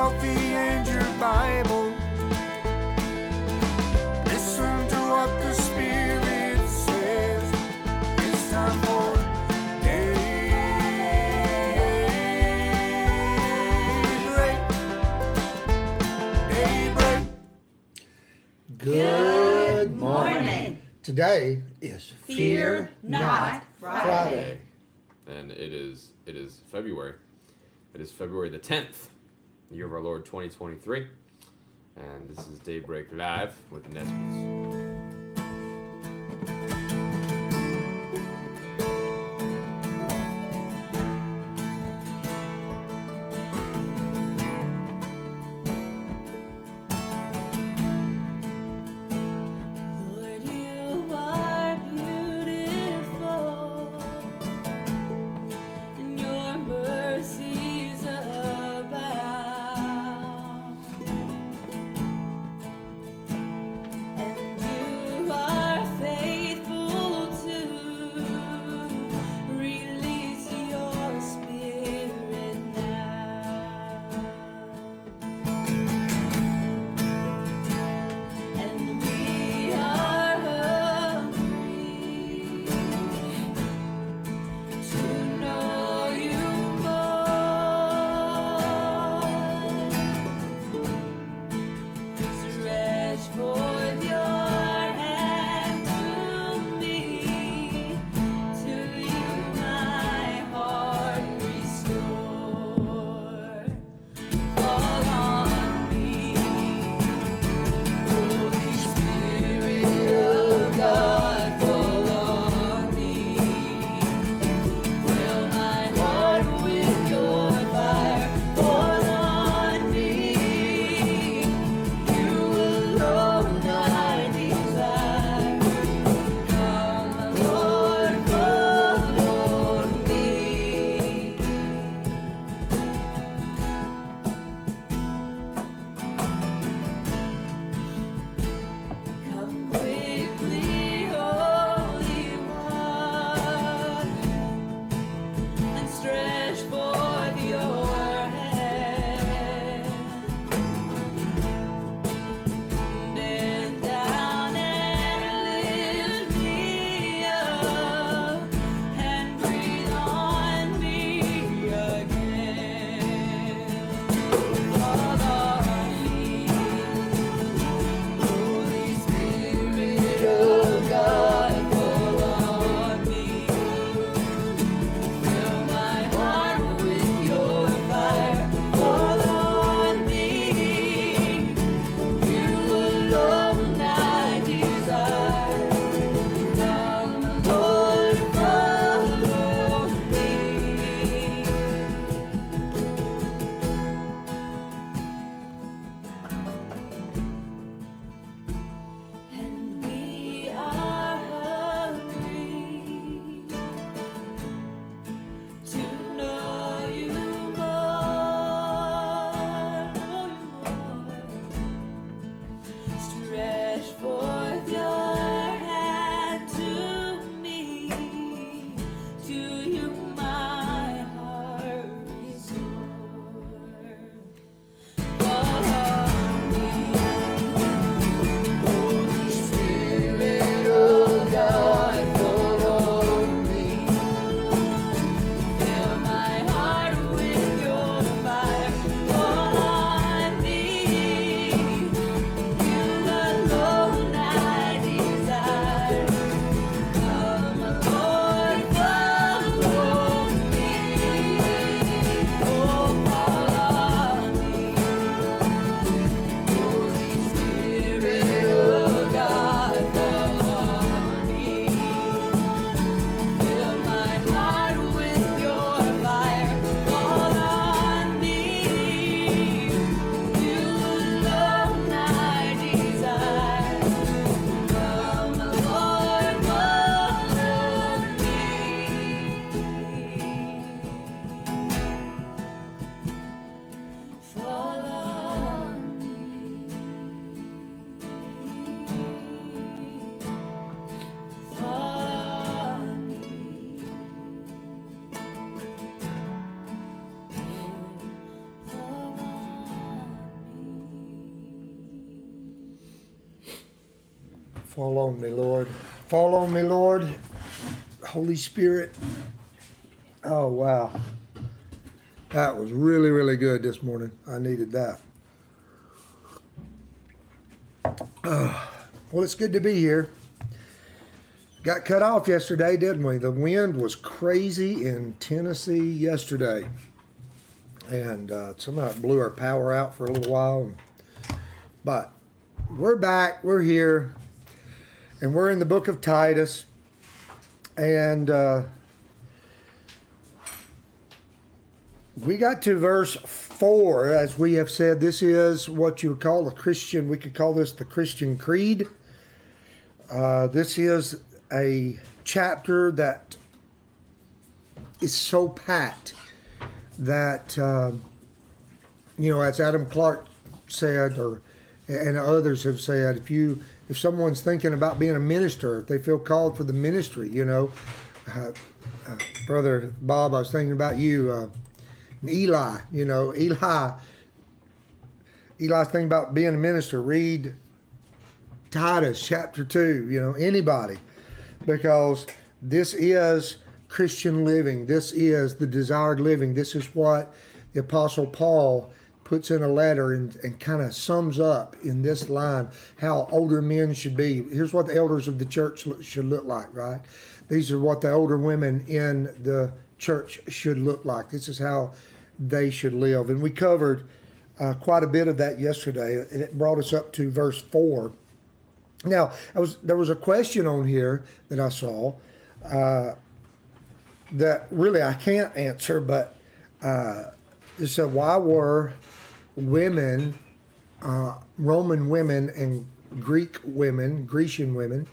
coffee and your Bible. Listen to what the Spirit says. It's time for daybreak. Daybreak. Good morning. morning. Today is Fear Not Friday. and it is it is February. It is February the year of our Lord twenty twenty three, and this is Daybreak Live with the on me, Lord. Fall on me, Lord. Holy Spirit. Oh, wow. That was really, really good this morning. I needed that. Uh, well, it's good to be here. Got cut off yesterday, didn't we? The wind was crazy in Tennessee yesterday. And uh, somehow it blew our power out for a little while. But we're back, we're here, and we're in the book of Titus. And uh, we got to verse 4, as we have said, this is what you would call a Christian, we could call this the Christian Creed. Uh, this is a chapter that is so packed that, um, you know, as Adam Clarke said, or and others have said, if you if someone's thinking about being a minister, if they feel called for the ministry, you know, uh, uh, brother Bob, I was thinking about you, uh, Eli. You know, Eli. Eli's thinking about being a minister. Read Titus chapter two. You know, anybody, because this is Christian living. This is the desired living. This is what the Apostle Paul puts in a letter and, and kind of sums up in this line how older men should be. Here's what the elders of the church should look like, right? These are what the older women in the church should look like. This is how they should live. And we covered uh, quite a bit of that yesterday, and it brought us up to verse 4. Now, I was there was a question on here that I saw uh, that really I can't answer, but uh, it said, why were women, uh, Roman women and Greek women, Grecian women,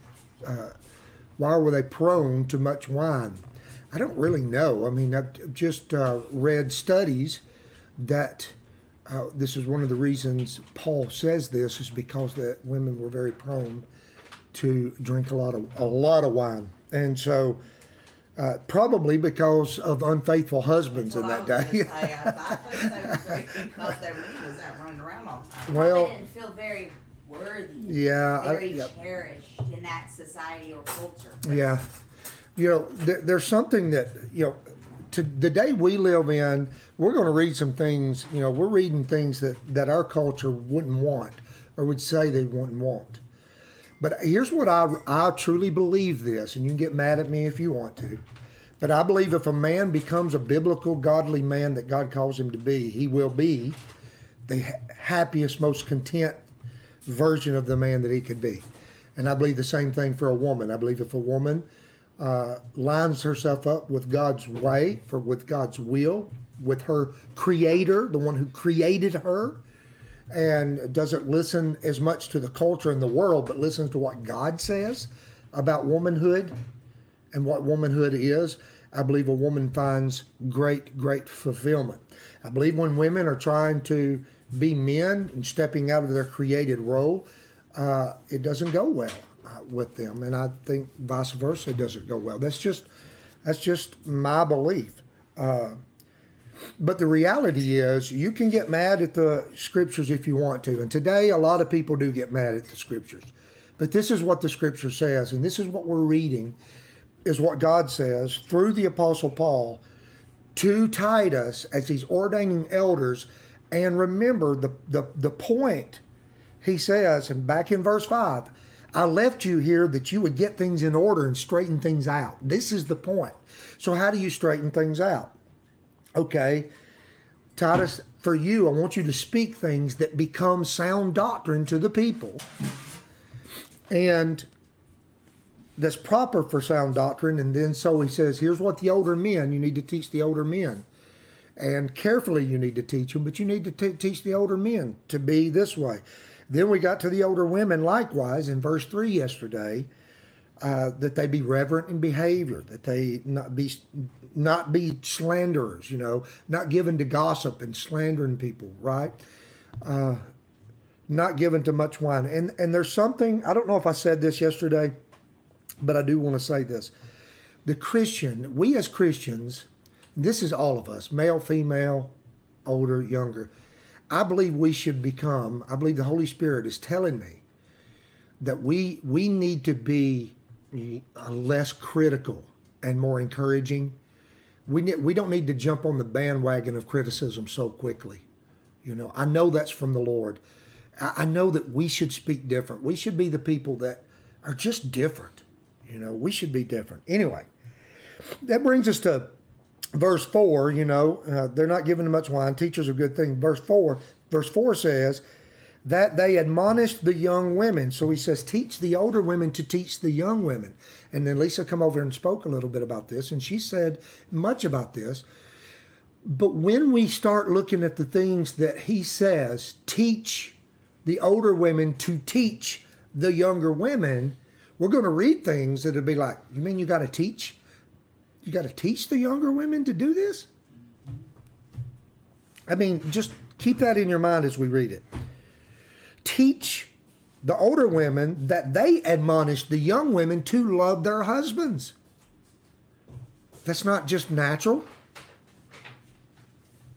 uh, why were they prone to much wine? I don't really know. I mean, I've just uh, read studies that uh, this is one of the reasons Paul says this is because that women were very prone to drink a lot of a lot of wine, and so uh, probably because of unfaithful husbands in that day. Say, I thought they was because their men was out running around all the time. Well- they didn't feel very worthy, yeah, I, very yep. cherished in that society or culture. Yeah. You know, there, there's something that, you know, to the day we live in, we're going to read some things, you know, we're reading things that, that our culture wouldn't want or would say they wouldn't want. But here's what I, I truly believe this, and you can get mad at me if you want to. But I believe if a man becomes a biblical, godly man that God calls him to be, he will be the happiest, most content version of the man that he could be. And I believe the same thing for a woman. I believe if a woman uh, lines herself up with God's way, for with God's will, with her creator, the one who created her, and doesn't listen as much to the culture in the world, but listens to what God says about womanhood and what womanhood is, I believe a woman finds great, great fulfillment. I believe when women are trying to be men and stepping out of their created role, uh, it doesn't go well uh, with them, and I think vice versa doesn't go well. That's just that's just my belief. Uh, but the reality is, you can get mad at the scriptures if you want to, and today a lot of people do get mad at the scriptures. But this is what the scripture says, and this is what we're reading, is what God says through the apostle Paul to Titus as he's ordaining elders. And remember the, the, the point he says, and back in verse 5, I left you here that you would get things in order and straighten things out. This is the point. So, how do you straighten things out? Okay, Titus, for you, I want you to speak things that become sound doctrine to the people. And that's proper for sound doctrine. And then so he says, here's what the older men, you need to teach the older men. And carefully you need to teach them, but you need to t- teach the older men to be this way. Then we got to the older women likewise in verse 3 yesterday. Uh, that they be reverent in behavior, that they not be not be slanderers, you know, not given to gossip and slandering people, right? Uh, not given to much wine. And and there's something I don't know if I said this yesterday, but I do want to say this. The Christian, we as Christians, this is all of us, male, female, older, younger. I believe we should become, I believe the Holy Spirit is telling me that we we need to be less critical and more encouraging. We ne- we don't need to jump on the bandwagon of criticism so quickly. You know, I know that's from the Lord. I, I know that we should speak different. We should be the people that are just different. You know, we should be different. Anyway, that brings us to verse 4 you know uh, they're not giving much wine teachers are a good thing verse 4 verse 4 says that they admonished the young women so he says teach the older women to teach the young women and then lisa come over and spoke a little bit about this and she said much about this but when we start looking at the things that he says teach the older women to teach the younger women we're going to read things that'll be like you mean you got to teach you got to teach the younger women to do this? I mean, just keep that in your mind as we read it. Teach the older women that they admonish the young women to love their husbands. That's not just natural.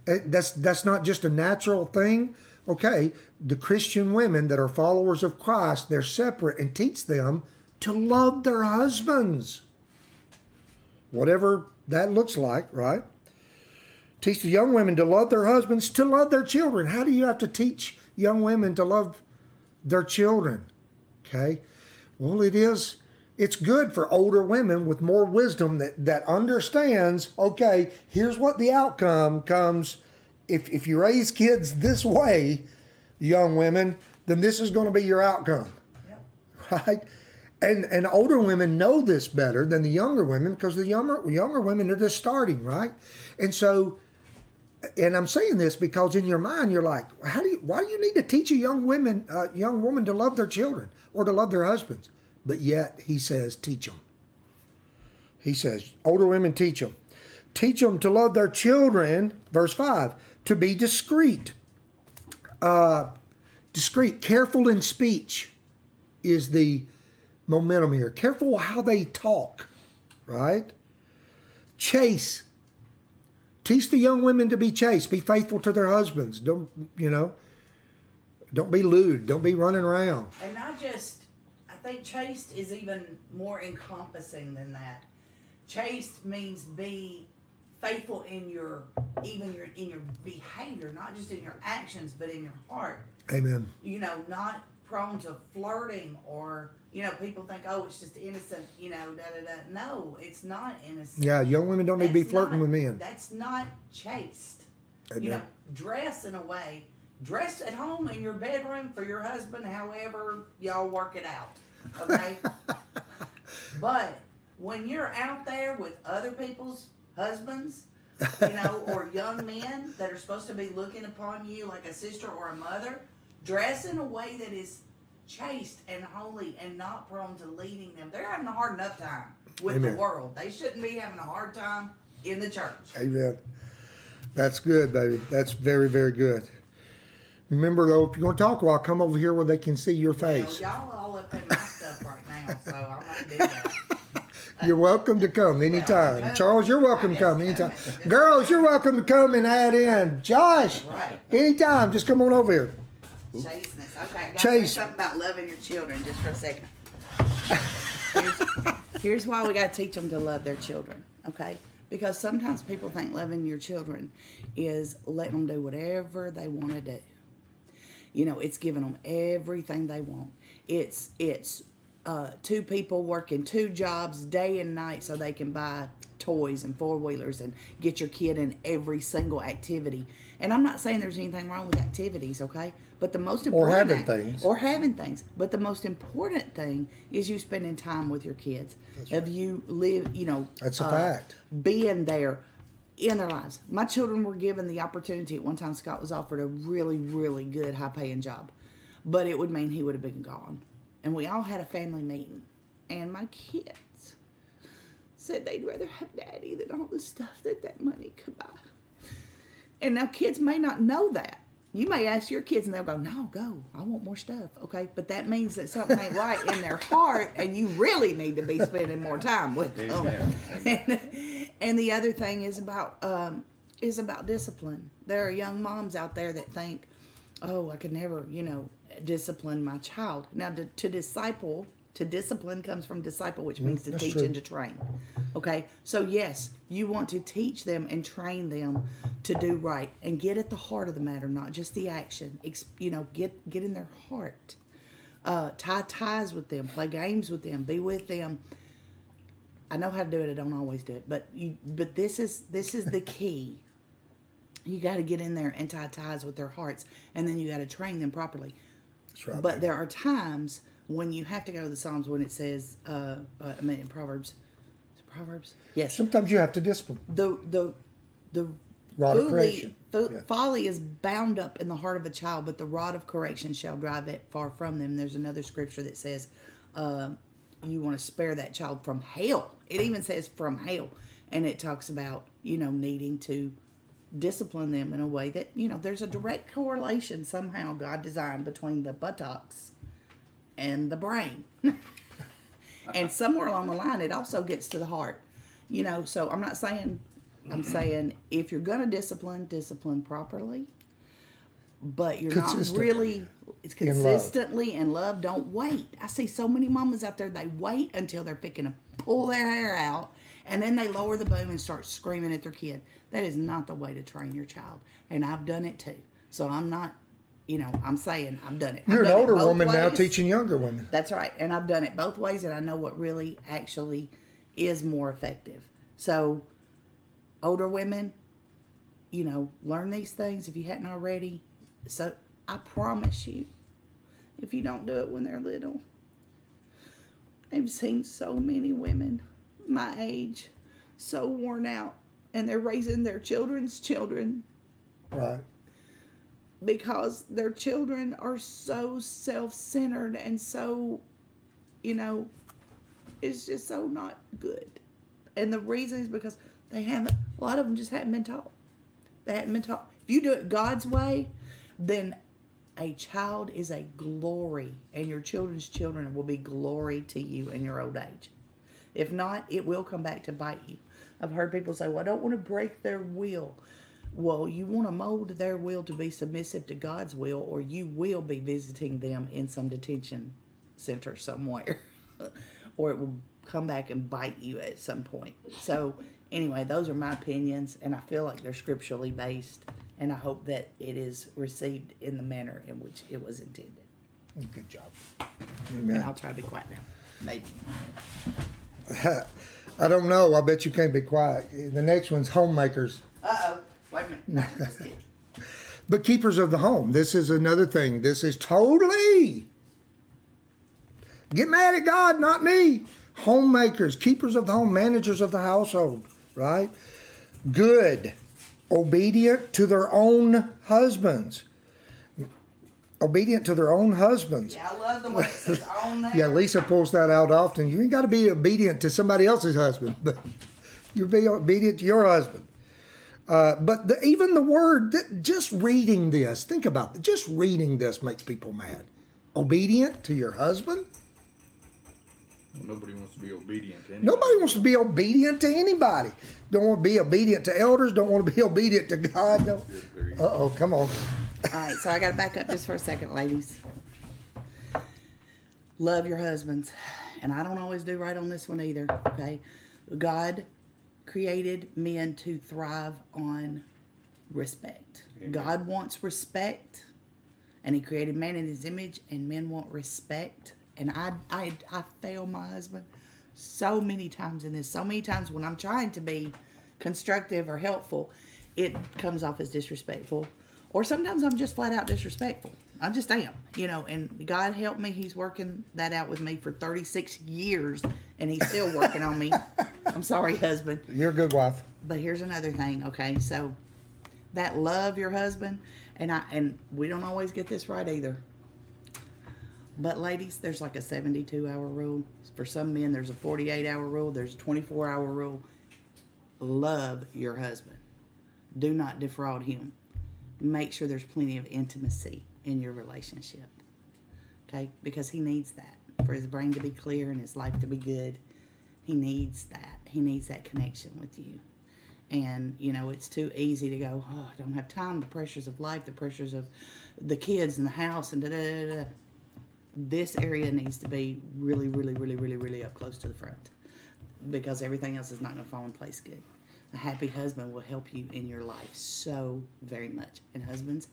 Eh, That's that's not just a natural thing. Okay, the Christian women that are followers of Christ, they're separate and teach them to love their husbands whatever that looks like, right? Teach the young women to love their husbands, to love their children. How do you have to teach young women to love their children? Okay. Well, it is, it's good for older women with more wisdom that, that understands, okay, here's what the outcome comes. If, if you raise kids this way, young women, then this is going to be your outcome right? And and older women know this better than the younger women because the younger younger women are just starting, right? And so, and I'm saying this because in your mind you're like, how do you? Why do you need to teach a young women, uh, young woman to love their children or to love their husbands? But yet he says, teach them. He says, older women teach them, teach them to love their children. Verse five, to be discreet, uh, discreet, careful in speech is the momentum here. Careful how they talk, right? Chase. Teach the young women to be chaste, be faithful to their husbands. Don't, you know, don't be lewd. Don't be running around. And I just, I think chaste is even more encompassing than that. Chaste means be faithful in your, even your, in your behavior, not just in your actions, but in your heart. Amen. You know, not prone to flirting or, you know, people think, oh, it's just innocent, you know, da da da. No, it's not innocent. Yeah, young women don't need to be That's flirting not- with men. That's not chaste. Uh, you know, dress in a way, dress at home in your bedroom for your husband, however y'all work it out. Okay? but when you're out there with other people's husbands, you know, or young men that are supposed to be looking upon you like a sister or a mother, dress in a way that is chaste and holy and not prone to leading them. They're having a hard enough time with Amen. the world. They shouldn't be having a hard time in the church. Amen. That's good, baby. That's very, very good. Remember, though, if you're going to talk a while, come over here where they can see your face. Well, y'all all up in my stuff right now, so I'm not doing that. You're welcome to come anytime. Charles, you're welcome to come anytime. Girls, you're welcome to come and add in. Josh, Right. anytime. Just come on over here. Chasteness. Okay, Chase. something about loving your children just for a second. Here's, here's why we gotta teach them to love their children, okay? Because sometimes people think loving your children is letting them do whatever they want to do. You know, it's giving them everything they want. It's it's uh, two people working two jobs day and night so they can buy toys and four wheelers and get your kid in every single activity. And I'm not saying there's anything wrong with activities, okay? But the most important Or having things. or having things. But the most important thing is you spending time with your kids. Of you live, you know, That's a uh, fact. being there in their lives. My children were given the opportunity at one time. Scott was offered a really, really good, high paying job, but it would mean he would have been gone. And we all had a family meeting, and my kids said they'd rather have daddy than all the stuff that that money could buy. And now kids may not know that. You may ask your kids and they'll go, No, go. I want more stuff. Okay. But that means that something ain't right in their heart and you really need to be spending more time with them. and, and the other thing is about um, is about discipline. There are young moms out there that think, Oh, I could never, you know, discipline my child. Now, to, to disciple, to discipline comes from disciple, which means to that's teach true. and to train. Okay, so yes, you want to teach them and train them to do right and get at the heart of the matter, not just the action. Ex- you know, get get in their heart. Uh, tie ties with them, play games with them, be with them. I know how to do it. I don't always do it, but you. But this is this is the key. You got to get in there and tie ties with their hearts, and then you got to train them properly. That's right. But there are times when you have to go to the Psalms when it says, uh, uh, I mean, in Proverbs, is it Proverbs, yes, Sometimes you have to discipline. the the the Rod of correction. fo- Yeah. folly is bound up in the heart of a child, but the rod of correction shall drive it far from them. There's another scripture that says, uh, you want to spare that child from hell. It even says from hell, and it talks about you know needing to discipline them in a way that you know there's a direct correlation somehow God designed between the buttocks and the brain. and somewhere along the line it also gets to the heart you know so i'm not saying i'm mm-hmm. saying if you're going to discipline discipline properly but you're not really it's In love. consistently in love don't wait i see so many mamas out there they wait until they're picking to pull their hair out and then they lower the boom and start screaming at their kid that is not the way to train your child and i've done it too so i'm not you know i'm saying i've done it I've You're an done it older both woman now ways. teaching younger women. That's right. And I've done it both ways and I know what really actually is more effective. So, older women, you know, learn these things if you hadn't already. So, I promise you, if you don't do it when they're little, I've seen so many women my age so worn out and they're raising their children's children Right. Because their children are so self-centered and so you know it's just so not good. And the reason is because they haven't a lot of them just haven't been taught. They haven't been taught. If you do it god's way then a child is a glory and your children's children will be glory to you in your old age. If not it will come back to bite you. I've heard people say well i don't want to break their will well, you want to mold their will to be submissive to God's will, or you will be visiting them in some detention center somewhere, or it will come back and bite you at some point. So, anyway, those are my opinions, and I feel like they're scripturally based, and I hope that it is received in the manner in which it was intended. Good job. And I'll try to be quiet now. Maybe. I don't know. I bet you can't be quiet. The next one's homemakers. But keepers of the home. This is another thing. This is totally get mad at God, not me. Homemakers, keepers of the home, managers of the household, right? Good, obedient to their own husbands. Obedient to their own husbands. yeah, I love the way it says there. Yeah, Lisa pulls that out often. You ain't got to be obedient to somebody else's husband, but you be obedient to your husband. Uh, but the, even the word, th- just reading this, think about it. Just reading this makes people mad. Obedient to your husband? Nobody wants to be obedient to anybody. Nobody wants to be obedient to anybody. Don't want to be obedient to elders. Don't want to be obedient to God. Uh oh, come on. All right, so I got to back up just for a second, ladies. Love your husbands. And I don't always do right on this one either, okay? God created men to thrive on respect. God wants respect, and He created man in His image, and men want respect. And I, I, I fail my husband so many times in this. So many times when I'm trying to be constructive or helpful, it comes off as disrespectful. Or sometimes I'm just flat out disrespectful. I just am, you know, and God help me. He's working that out with me for 36 years and he's still working on me. I'm sorry, husband. You're a good wife. But here's another thing, okay? So that love your husband, and I and we don't always get this right either. But ladies, there's like a 72 hour rule. For some men, there's a 48 hour rule. There's a 24 hour rule. Love your husband. Do not defraud him. Make sure there's plenty of intimacy in your relationship. Okay? Because he needs that for his brain to be clear and his life to be good. He needs that. He needs that connection with you. And, you know, it's too easy to go, oh, I don't have time. The pressures of life, the pressures of the kids and the house and da da da da. This area needs to be really, really, really, really, really up close to the front because everything else is not going to fall in place good. A happy husband will help you in your life so very much. And husbands,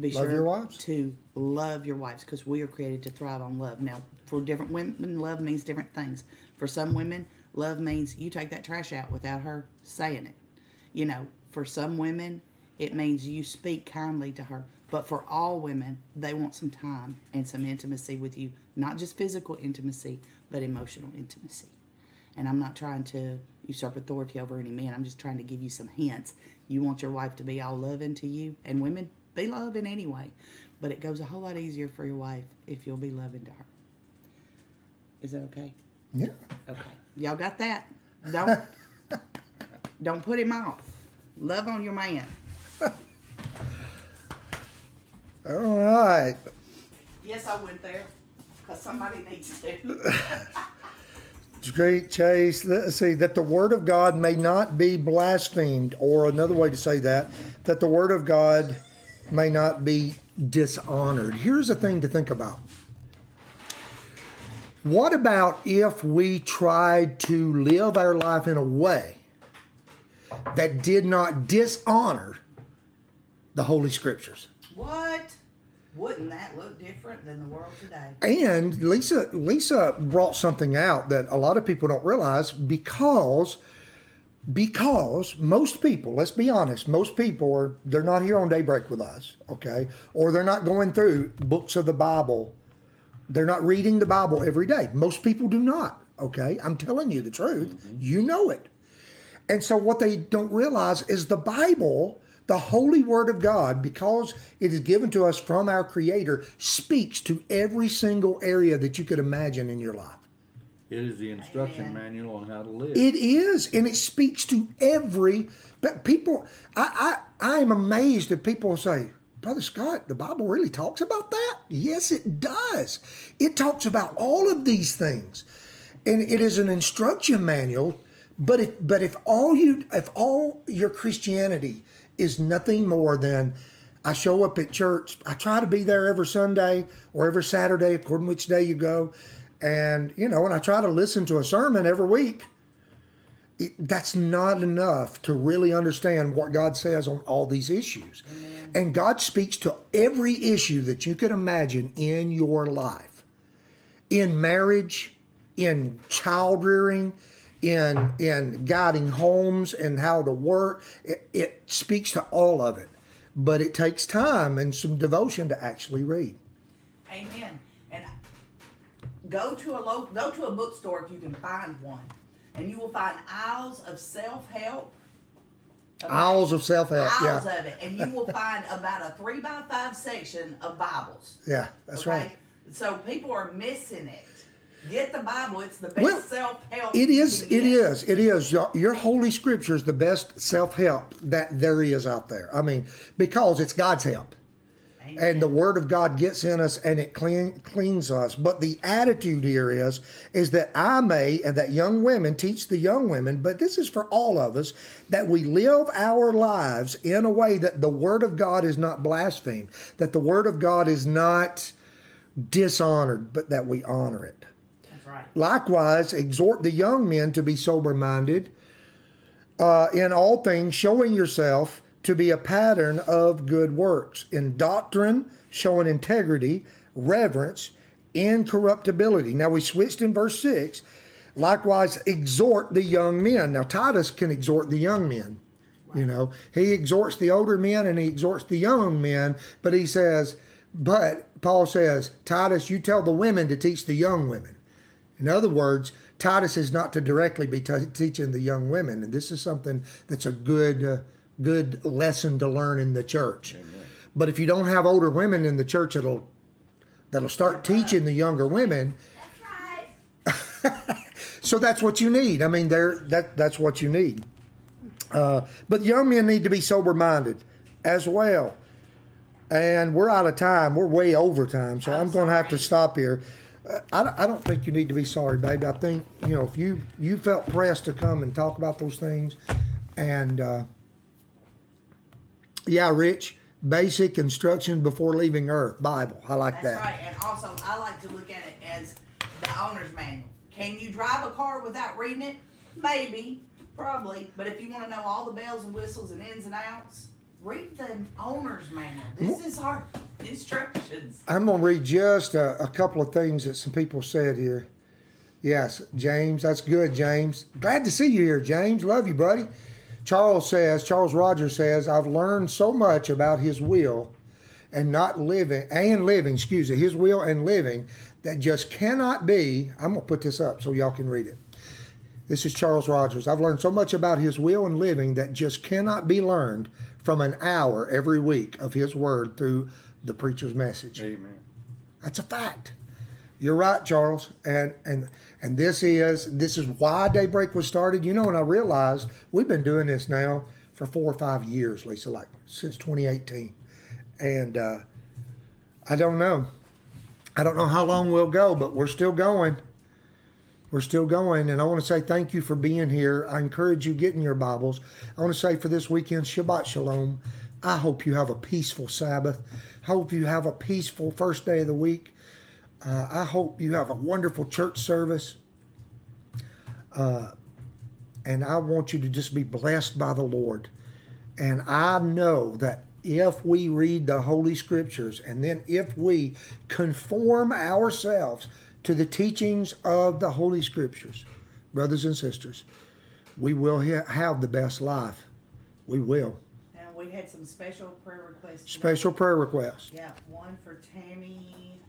be Love sure your wives. to love your wives because we are created to thrive on love. Now, for different women, love means different things. For some women, love means you take that trash out without her saying it. You know, for some women, it means you speak kindly to her. But for all women, they want some time and some intimacy with you, not just physical intimacy, but emotional intimacy. And I'm not trying to usurp authority over any man. I'm just trying to give you some hints. You want your wife to be all loving to you, and women be loving anyway. But it goes a whole lot easier for your wife if you'll be loving to her. Is that okay? Yeah. Okay. Y'all got that? Don't don't put him off. Love on your man. All right. Yes, I went there. Cause somebody needs to. Great Chase. Let's see that the word of God may not be blasphemed, or another way to say that, that the word of God may not be dishonored. Here's a thing to think about. What about if we tried to live our life in a way that did not dishonor the Holy Scriptures? what? Wouldn't that look different than the world today? And Lisa Lisa brought something out that a lot of people don't realize because because most people, let's be honest, most people are they're not here on daybreak with us, okay? Or they're not going through books of the Bible. They're not reading the Bible every day. Most people do not, okay? I'm telling you the truth. Mm-hmm. You know it. And so what they don't realize is the Bible, the holy word of God, because it is given to us from our creator, speaks to every single area that you could imagine in your life. It is the instruction Amen. manual on how to live. It is, and it speaks to every but people I I I am amazed that people say, Brother Scott, the Bible really talks about that? Yes, it does. It talks about all of these things. And it is an instruction manual, but if but if all you if all your Christianity is nothing more than I show up at church, I try to be there every Sunday or every Saturday, according to which day you go. And you know, and I try to listen to a sermon every week it, that's not enough to really understand what God says on all these issues. And God speaks to every issue that you could imagine in your life, in marriage, in child rearing, in in guiding homes and how to work. It, it speaks to all of it, but it takes time and some devotion to actually read. Amen. Go to a local, go to a bookstore if you can find one, and you will find aisles of self help. Aisles of self help. Aisles Yeah, of it, and you will find about a three by five section of Bibles. yeah, that's right. So people are missing it. Get the Bible; it's the best Well, self help. It is. It is. It is. Your, your Holy Scripture is the best self help that there is out there. I mean, because it's God's help, and the Word of God gets in us and it clean, cleans us. But the attitude here is, is that I may and that young women teach the young women, but this is for all of us that we live our lives in a way that the Word of God is not blasphemed, that the Word of God is not dishonored, but that we honor it. That's right. Likewise, exhort the young men to be sober minded uh, in all things, showing yourself to be a pattern of good works, in doctrine, showing integrity, reverence, incorruptibility. Now we switched in verse 6. Likewise, exhort the young men. Now, Titus can exhort the young men. You know, he exhorts the older men and he exhorts the young men, but he says, but Paul says, Titus, you tell the women to teach the young women. In other words, Titus is not to directly be t- teaching the young women, and this is something that's a good, uh, good lesson to learn in the church. But if you don't have older women in the church, that'll that'll start teaching the younger women. so that's what you need. I mean, there that that's what you need. Uh, but young men need to be sober minded as well. And we're out of time. We're way over time, so I'm, going to have to stop here. Uh, I, don't- I don't think you need to be sorry, baby. I think you know if you you felt pressed to come and talk about those things, And uh, yeah, Rich, basic instruction before leaving Earth, Bible. I like that. That's that. right. And also, I like to look at it as the owner's manual. Can you drive a car without reading it? Maybe, probably. But if you want to know all the bells and whistles and ins and outs, read the owner's manual. This is our instructions. I'm going to read just a, a couple of things that some people said here. Yes, James, that's good, James. Glad to see you here, James. Love you, buddy. Charles says, Charles Rogers says, I've learned so much about his will and not living, and living, excuse me, his will and living that just cannot be. I'm going to put this up so y'all can read it. This is Charles Rogers. I've learned so much about his will and living that just cannot be learned from an hour every week of his word through the preacher's message. Amen. That's a fact. You're right, Charles. And and and this is this is why Daybreak was started. You know, and I realized we've been doing this now for four or five years, Lisa, like since 2018. And uh, I don't know. I don't know how long we'll go, but we're still going. We're still going, and I want to say thank you for being here. I encourage you getting your Bibles. I want to say for this weekend, Shabbat Shalom. I hope you have a peaceful Sabbath. Hope you have a peaceful first day of the week. Uh, I hope you have a wonderful church service. Uh, and I want you to just be blessed by the Lord. And I know that if we read the Holy Scriptures and then if we conform ourselves to the teachings of the Holy Scriptures, brothers and sisters, we will ha- have the best life. We will. Now, we had some special prayer requests. Special prayer requests. Yeah, one for Tammy,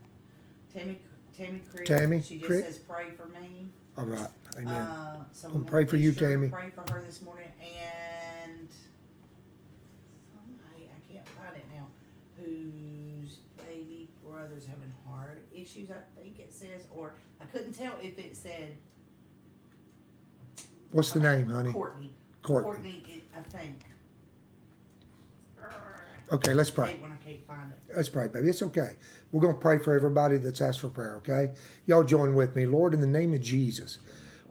Tammy, Tammy Creek. Tammy She just Creek? says pray for me. All right. Amen. Uh, so We'll we pray wanna for be you, sure to Tammy. Pray for her this morning and somebody, I can't find it now, whose baby brother's having heart issues, I think it says, or I couldn't tell if it said What's the name, honey? Courtney. Courtney. Courtney, I think. Okay, let's pray. hate when I can't find it. Let's pray, baby. It's okay. We're going to pray for everybody that's asked for prayer, okay? Y'all join with me. Lord, in the name of Jesus,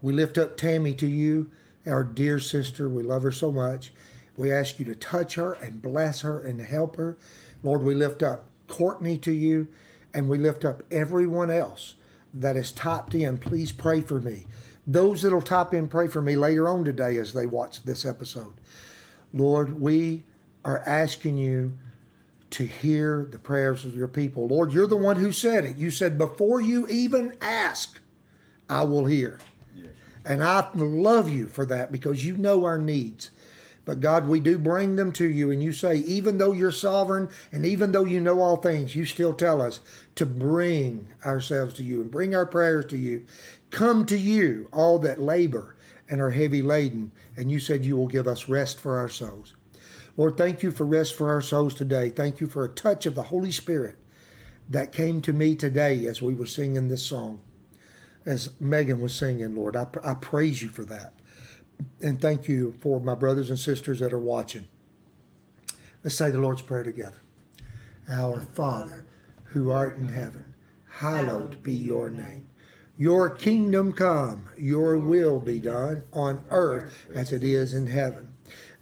we lift up Tammy to you, our dear sister. We love her so much. We ask you to touch her and bless her and help her. Lord, we lift up Courtney to you, and we lift up everyone else that is typed in. Please pray for me. Those that'll type in, pray for me later on today as they watch this episode. Lord, we are asking you to hear the prayers of your people. Lord, you're the one who said it. You said, before you even ask, I will hear. And I love you for that because you know our needs. But God, we do bring them to you, and you say, even though you're sovereign and even though you know all things, you still tell us to bring ourselves to you and bring our prayers to you. Come to you, all that labor and are heavy laden, and you said you will give us rest for our souls. Lord, thank you for rest for our souls today. Thank you for a touch of the Holy Spirit that came to me today as we were singing this song, as Megan was singing, Lord. I, I praise you for that. And thank you for my brothers and sisters that are watching. Let's say the Lord's Prayer together. Our Father, who art in heaven, hallowed be your name. Your kingdom come, your will be done on earth as it is in heaven.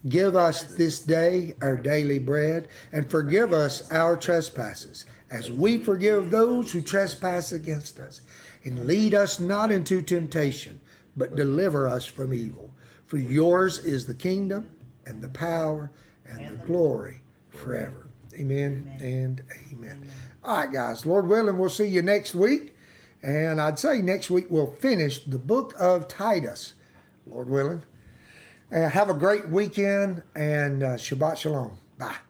Give us this day our daily bread, and forgive us our trespasses, as we forgive those who trespass against us. And lead us not into temptation, but deliver us from evil. For yours is the kingdom, and the power, and the glory forever. Amen and amen. All right, guys. Lord willing, we'll see you next week. And I'd say next week we'll finish the book of Titus, Lord willing. Have a great weekend and uh, Shabbat Shalom. Bye.